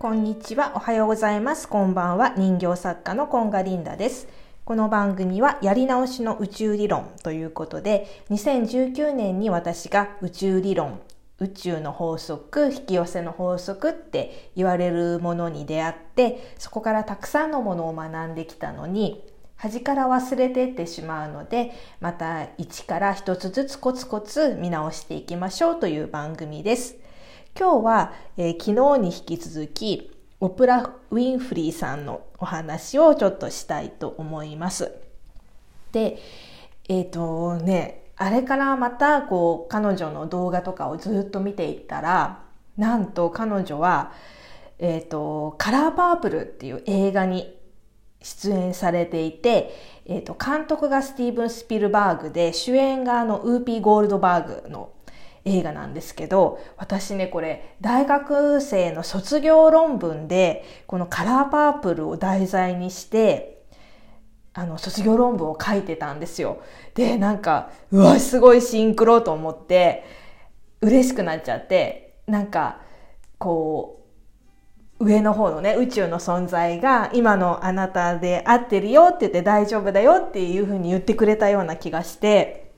こんにちは。おはようございます。こんばんは。人形作家のコンガリンダです。この番組はやり直しの宇宙理論ということで、2019年に私が宇宙理論、宇宙の法則、引き寄せの法則って言われるものに出会って、そこからたくさんのものを学んできたのに、端から忘れてってしまうので、また一から一つずつコツコツ見直していきましょうという番組です。今日は、えー、昨日に引き続きオプラ・ウィンフリーさんのお話をちょっとしたいと思います。で、えっ、ー、とね、あれからまたこう彼女の動画とかをずっと見ていったら、なんと彼女は、えっ、ー、と、カラーパープルっていう映画に出演されていて、えっ、ー、と、監督がスティーブン・スピルバーグで、主演があの、ウーピー・ゴールドバーグの映画なんですけど、私ね、これ、大学生の卒業論文で、このカラーパープルを題材にして、あの、卒業論文を書いてたんですよ。で、なんか、うわ、すごいシンクロと思って、嬉しくなっちゃって、なんか、こう、上の方のね、宇宙の存在が今のあなたで合ってるよって言って大丈夫だよっていうふうに言ってくれたような気がして、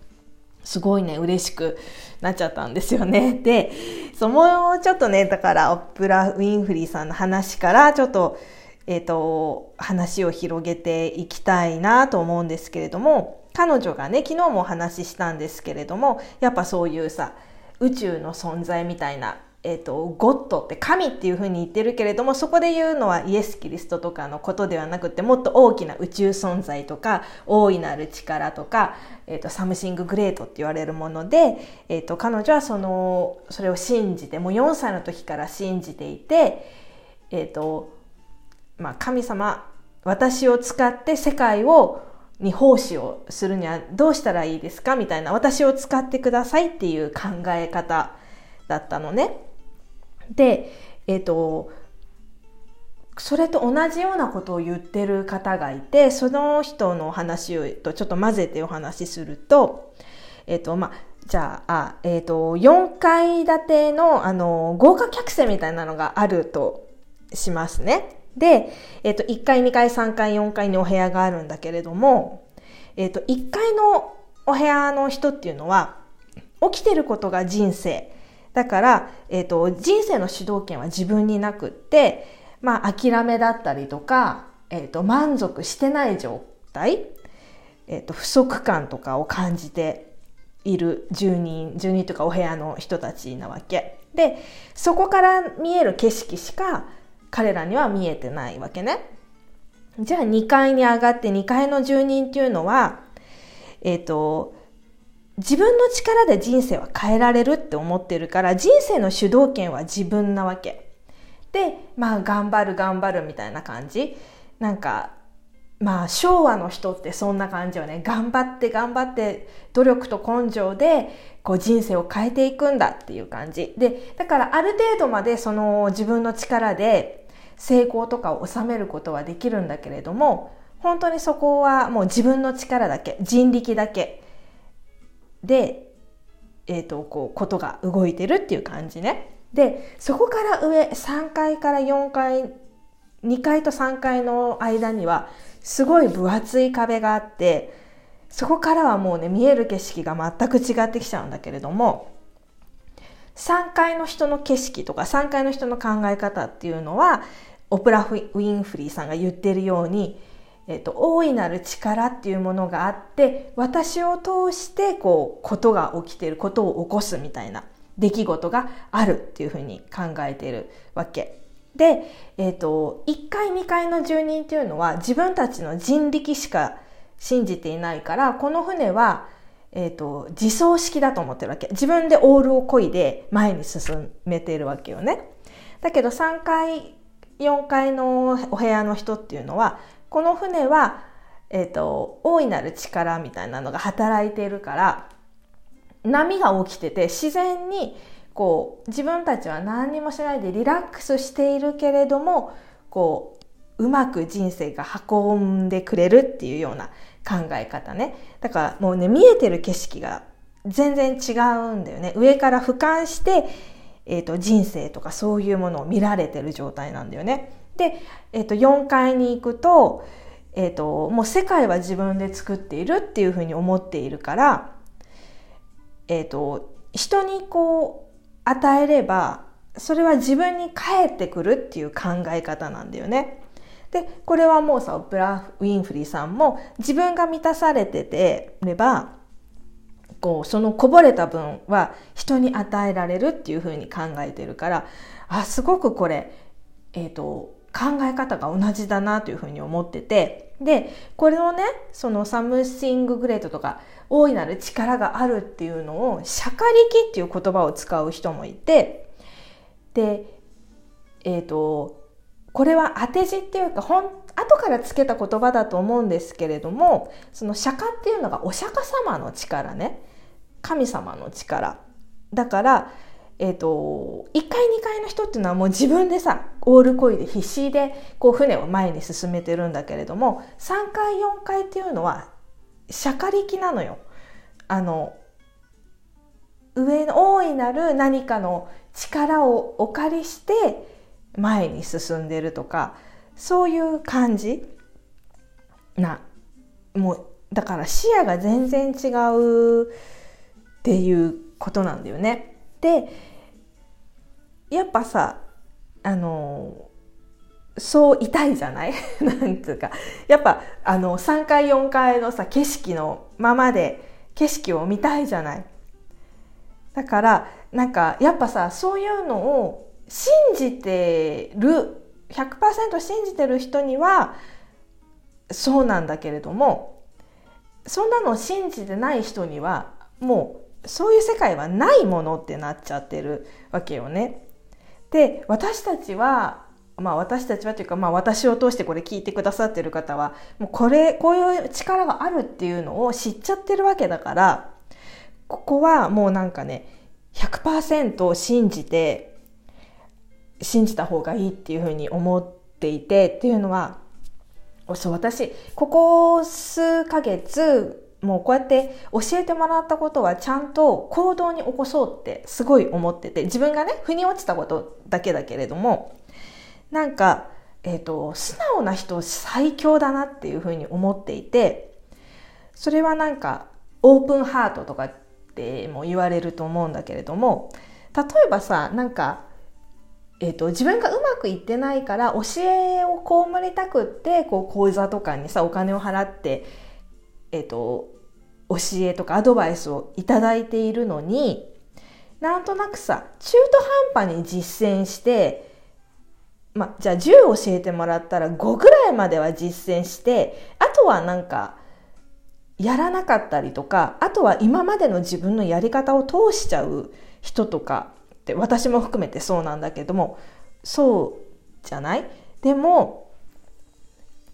すごいね、嬉しくなっちゃったんですよね。で、そもうちょっとね、だからオプラ・ウィンフリーさんの話からちょっと、えっ、ー、と、話を広げていきたいなと思うんですけれども、彼女がね、昨日もお話ししたんですけれども、やっぱそういうさ、宇宙の存在みたいなえっ、ー、と、ゴッドって神っていうふうに言ってるけれども、そこで言うのはイエス・キリストとかのことではなくて、もっと大きな宇宙存在とか、大いなる力とか、えっ、ー、と、サムシング・グレートって言われるもので、えっ、ー、と、彼女はその、それを信じて、もう4歳の時から信じていて、えっ、と、まあ、神様、私を使って世界をに奉仕をするにはどうしたらいいですか？みたいな、私を使ってくださいっていう考え方だったのね。で、えっ、ー、と、それと同じようなことを言ってる方がいて、その人の話をちょっと混ぜてお話しすると、えっ、ー、と、まあ、じゃあ、えっ、ー、と、4階建ての、あの、豪華客船みたいなのがあるとしますね。で、えっ、と、1階、2階、3階、4階にお部屋があるんだけれども、えっ、と、1階のお部屋の人っていうのは、起きてることが人生。だから、えっ、ー、と、人生の主導権は自分になくって、まあ、諦めだったりとか、えっ、ー、と、満足してない状態、えっ、ー、と、不足感とかを感じている住人、住人とかお部屋の人たちなわけ。で、そこから見える景色しか彼らには見えてないわけね。じゃあ2階に上がって2階の住人っていうのは、えっ、と、自分の力で人生は変えられるって思ってるから、人生の主導権は自分なわけ。で、まあ、頑張る頑張るみたいな感じ。なんか、まあ、昭和の人ってそんな感じよね。頑張って頑張って、努力と根性で、こう人生を変えていくんだっていう感じ。で、だからある程度までその自分の力で成功とかを収めることはできるんだけれども、本当にそこはもう自分の力だけ、人力だけ。で、えっ、ー、と、こう、ことが動いてるっていう感じね。で、そこから上、3階から4階、2階と3階の間には、すごい分厚い壁があって、そこからはもうね、見える景色が全く違ってきちゃうんだけれども、3階の人の景色とか3階の人の考え方っていうのは、オプラ・ウィンフリーさんが言ってるように、えっと、大いなる力っていうものがあって私を通してこうことが起きていることを起こすみたいな出来事があるっていうふうに考えているわけ。で、えっと、1階2階の住人っていうのは自分たちの人力しか信じていないからこの船は、えっと、自走式だと思ってるわけ。自分でオールを漕いで前に進めているわけよね。だけど3階4階のお部屋の人っていうのはこの船は、えっ、ー、と、大いなる力みたいなのが働いているから、波が起きてて自然にこう自分たちは何にもしないでリラックスしているけれどもこううまく人生が運んでくれるっていうような考え方ね。だからもうね見えてる景色が全然違うんだよね。上から俯瞰してえーと、人生とかそういうものを見られてる状態なんだよね。で、えーと、4階に行くと,、えーと、もう世界は自分で作っているっていうふうに思っているから、えー、と人にこう与えればそれは自分に返ってくるっていう考え方なんだよね。でこれはもうさオプラ・ウィンフリーさんも自分が満たされててればこうそのこぼれた分は人に与えられるっていうふうに考えてるからあすごくこれ、えーと、考え方が同じだなというふうに思っててでこれをねそのサムシンググレートとか大いなる力があるっていうのをシャカリキっていう言葉を使う人もいてでえっ、ー、とこれは当て字っていうかほん後からつけた言葉だと思うんですけれどもその釈迦っていうのがお釈迦様の力ね。神様の力だからえーと、1階2階の人っていうのはもう自分でさオール漕いで必死でこう船を前に進めてるんだけれども3階4階っていうのは釈迦力なのよ。あの上の大いなる何かの力をお借りして前に進んでるとかそういう感じなもうだから視野が全然違うっていうことなんだよね。でやっぱさあのそういたいじゃない？なんつうか。やっぱあの3階4階のさ景色のままで景色を見たいじゃない？だからなんかやっぱさそういうのを信じてる100%信じてる人にはそうなんだけれどもそんなの信じてない人にはもうそういう世界はないものってなっちゃってるわけよね。で私たちはまあ私たちはというか、まあ私を通してこれ聞いてくださってる方は、もうこれ、こういう力があるっていうのを知っちゃってるわけだから、ここはもうなんかね、100%信じて信じた方がいいっていうふうに思っていてっていうのはそう私ここ数ヶ月もうこうやって教えてもらったことはちゃんと行動に起こそうってすごい思ってて自分がね腑に落ちたことだけだけれどもなんか、えっ、ー、と素直な人最強だなっていうふうに思っていてそれはなんかオープンハートとかっても言われると思うんだけれども例えばさなんかえーと、自分がうまくいってないから教えを被りたくってこう講座とかにさお金を払って、えーと、教えとかアドバイスを頂いているのになんとなくさ中途半端に実践してま、じゃあ10教えてもらったら5ぐらいまでは実践してあとはなんかやらなかったりとかあとは今までの自分のやり方を通しちゃう人とかって私も含めてそうなんだけどもそうじゃない？でも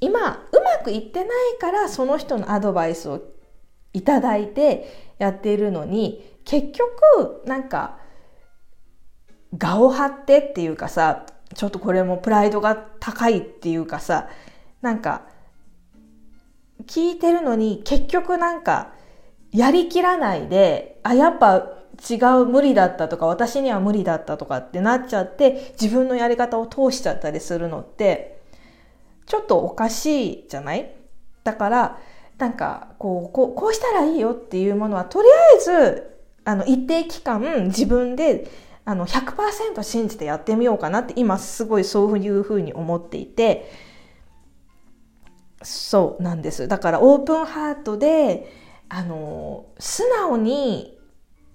今くいってないからその人のアドバイスをいただいてやっているのに結局なんか我を張ってっていうかさちょっとこれもプライドが高いっていうかさなんか聞いてるのに結局なんかやりきらないであやっぱ違う無理だったとか私には無理だったとかってなっちゃって自分のやり方を通しちゃったりするのってちょっとおかしいじゃない？だからなんかこうこうこうしたらいいよっていうものはとりあえずあの一定期間自分であの100%信じてやってみようかなって今すごいそういうふうに思っていて。そうなんです。だからオープンハートであの素直に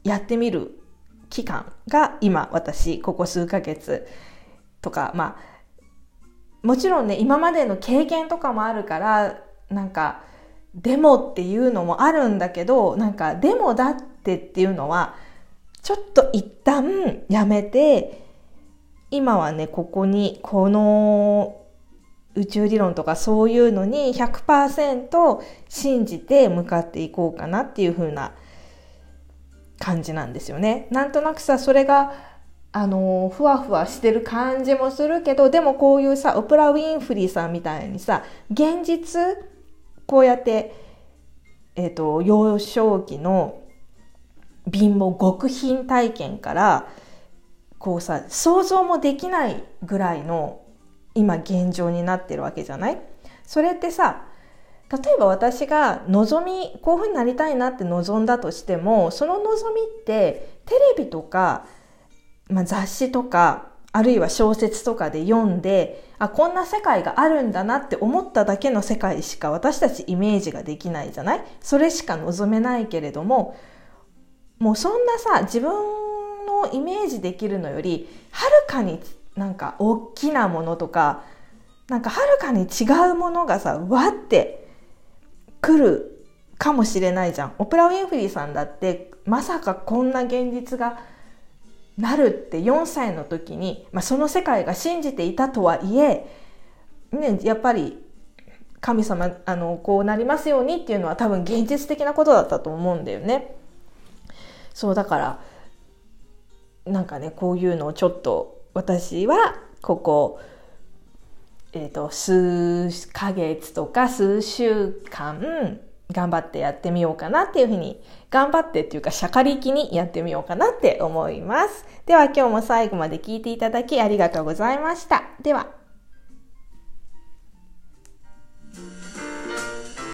やってみる期間が今私ここ数ヶ月とかまあもちろんね今までの経験とかもあるからなんかデモっていうのもあるんだけどなんかデモだってっていうのはちょっと一旦やめて今はねここにこの宇宙理論とかそういうのに100%信じて向かっていこうかなっていう風な感じなんですよね。なんとなくさ、それが、あの、ふわふわしてる感じもするけど、でもこういうさ、オプラ・ウィンフリーさんみたいにさ、現実、こうやって、えっ、ー、と、幼少期の貧乏極貧体験から、こうさ想像もできないぐらいの今現状になってるわけじゃない？それってさ例えば私が望みこういうふうになりたいなって望んだとしてもその望みってテレビとか、まあ、雑誌とかあるいは小説とかで読んであこんな世界があるんだなって思っただけの世界しか私たちイメージができないじゃない？それしか望めないけれどももうそんなさ自分のイメージできるのよりはるかになんか大きなものとかなんかはるかに違うものがさわって来るかもしれないじゃん。オプラ・ウィンフリーさんだってまさかこんな現実がなるって4歳の時に、まあ、その世界が信じていたとはいえ、ね、やっぱり神様あのこうなりますようにっていうのは多分現実的なことだったと思うんだよね。そうだからなんかねこういうのをちょっと私はここ、えーと、数ヶ月とか数週間頑張ってやってみようかなっていうふうに頑張ってっていうかしゃかりきにやってみようかなって思います。では今日も最後まで聞いていただきありがとうございました。では。